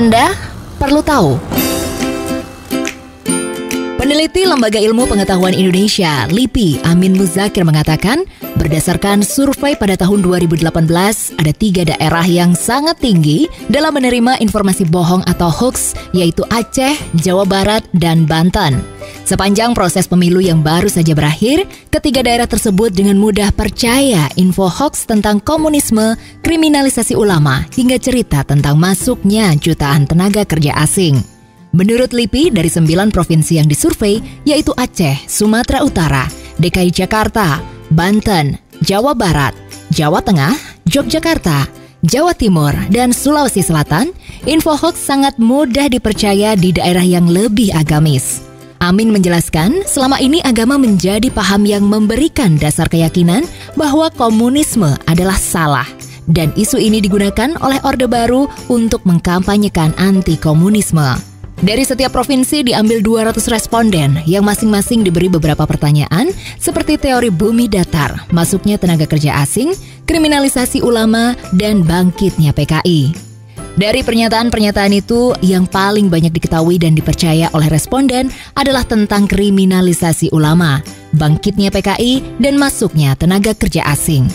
Anda perlu tahu. Peneliti Lembaga Ilmu Pengetahuan Indonesia, LIPI, Amin Muzakir mengatakan, berdasarkan survei pada tahun 2018, ada tiga daerah yang sangat tinggi dalam menerima informasi bohong atau hoax, yaitu Aceh, Jawa Barat, dan Banten. Sepanjang proses pemilu yang baru saja berakhir, ketiga daerah tersebut dengan mudah percaya info hoax tentang komunisme, kriminalisasi ulama, hingga cerita tentang masuknya jutaan tenaga kerja asing. Menurut LIPI, dari sembilan provinsi yang disurvei, yaitu Aceh, Sumatera Utara, DKI Jakarta, Banten, Jawa Barat, Jawa Tengah, Yogyakarta, Jawa Timur, dan Sulawesi Selatan, info hoax sangat mudah dipercaya di daerah yang lebih agamis. Amin menjelaskan, selama ini agama menjadi paham yang memberikan dasar keyakinan bahwa komunisme adalah salah. Dan isu ini digunakan oleh Orde Baru untuk mengkampanyekan anti-komunisme. Dari setiap provinsi diambil 200 responden yang masing-masing diberi beberapa pertanyaan seperti teori bumi datar, masuknya tenaga kerja asing, kriminalisasi ulama, dan bangkitnya PKI. Dari pernyataan-pernyataan itu, yang paling banyak diketahui dan dipercaya oleh responden adalah tentang kriminalisasi ulama, bangkitnya PKI, dan masuknya tenaga kerja asing.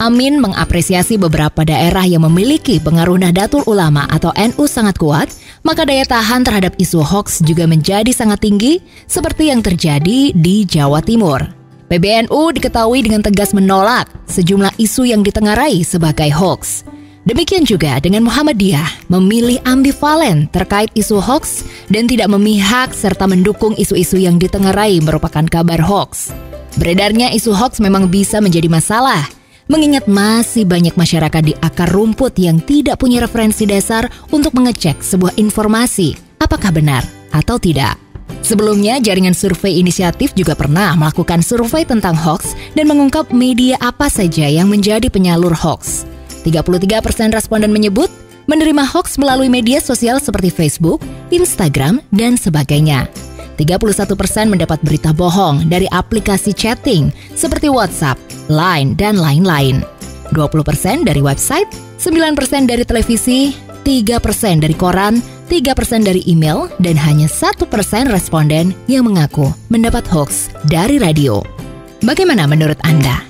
Amin mengapresiasi beberapa daerah yang memiliki pengaruh Nahdlatul Ulama atau NU sangat kuat, maka daya tahan terhadap isu hoax juga menjadi sangat tinggi seperti yang terjadi di Jawa Timur. PBNU diketahui dengan tegas menolak sejumlah isu yang ditengarai sebagai hoax. Demikian juga dengan Muhammadiyah memilih ambivalen terkait isu hoax dan tidak memihak serta mendukung isu-isu yang ditengarai merupakan kabar hoax. Beredarnya isu hoax memang bisa menjadi masalah – mengingat masih banyak masyarakat di akar rumput yang tidak punya referensi dasar untuk mengecek sebuah informasi apakah benar atau tidak. Sebelumnya, jaringan survei inisiatif juga pernah melakukan survei tentang hoax dan mengungkap media apa saja yang menjadi penyalur hoax. 33% responden menyebut menerima hoax melalui media sosial seperti Facebook, Instagram, dan sebagainya. 31% mendapat berita bohong dari aplikasi chatting seperti WhatsApp, Line, dan lain-lain. 20% dari website, 9% dari televisi, 3% dari koran, 3% dari email, dan hanya 1% responden yang mengaku mendapat hoax dari radio. Bagaimana menurut Anda?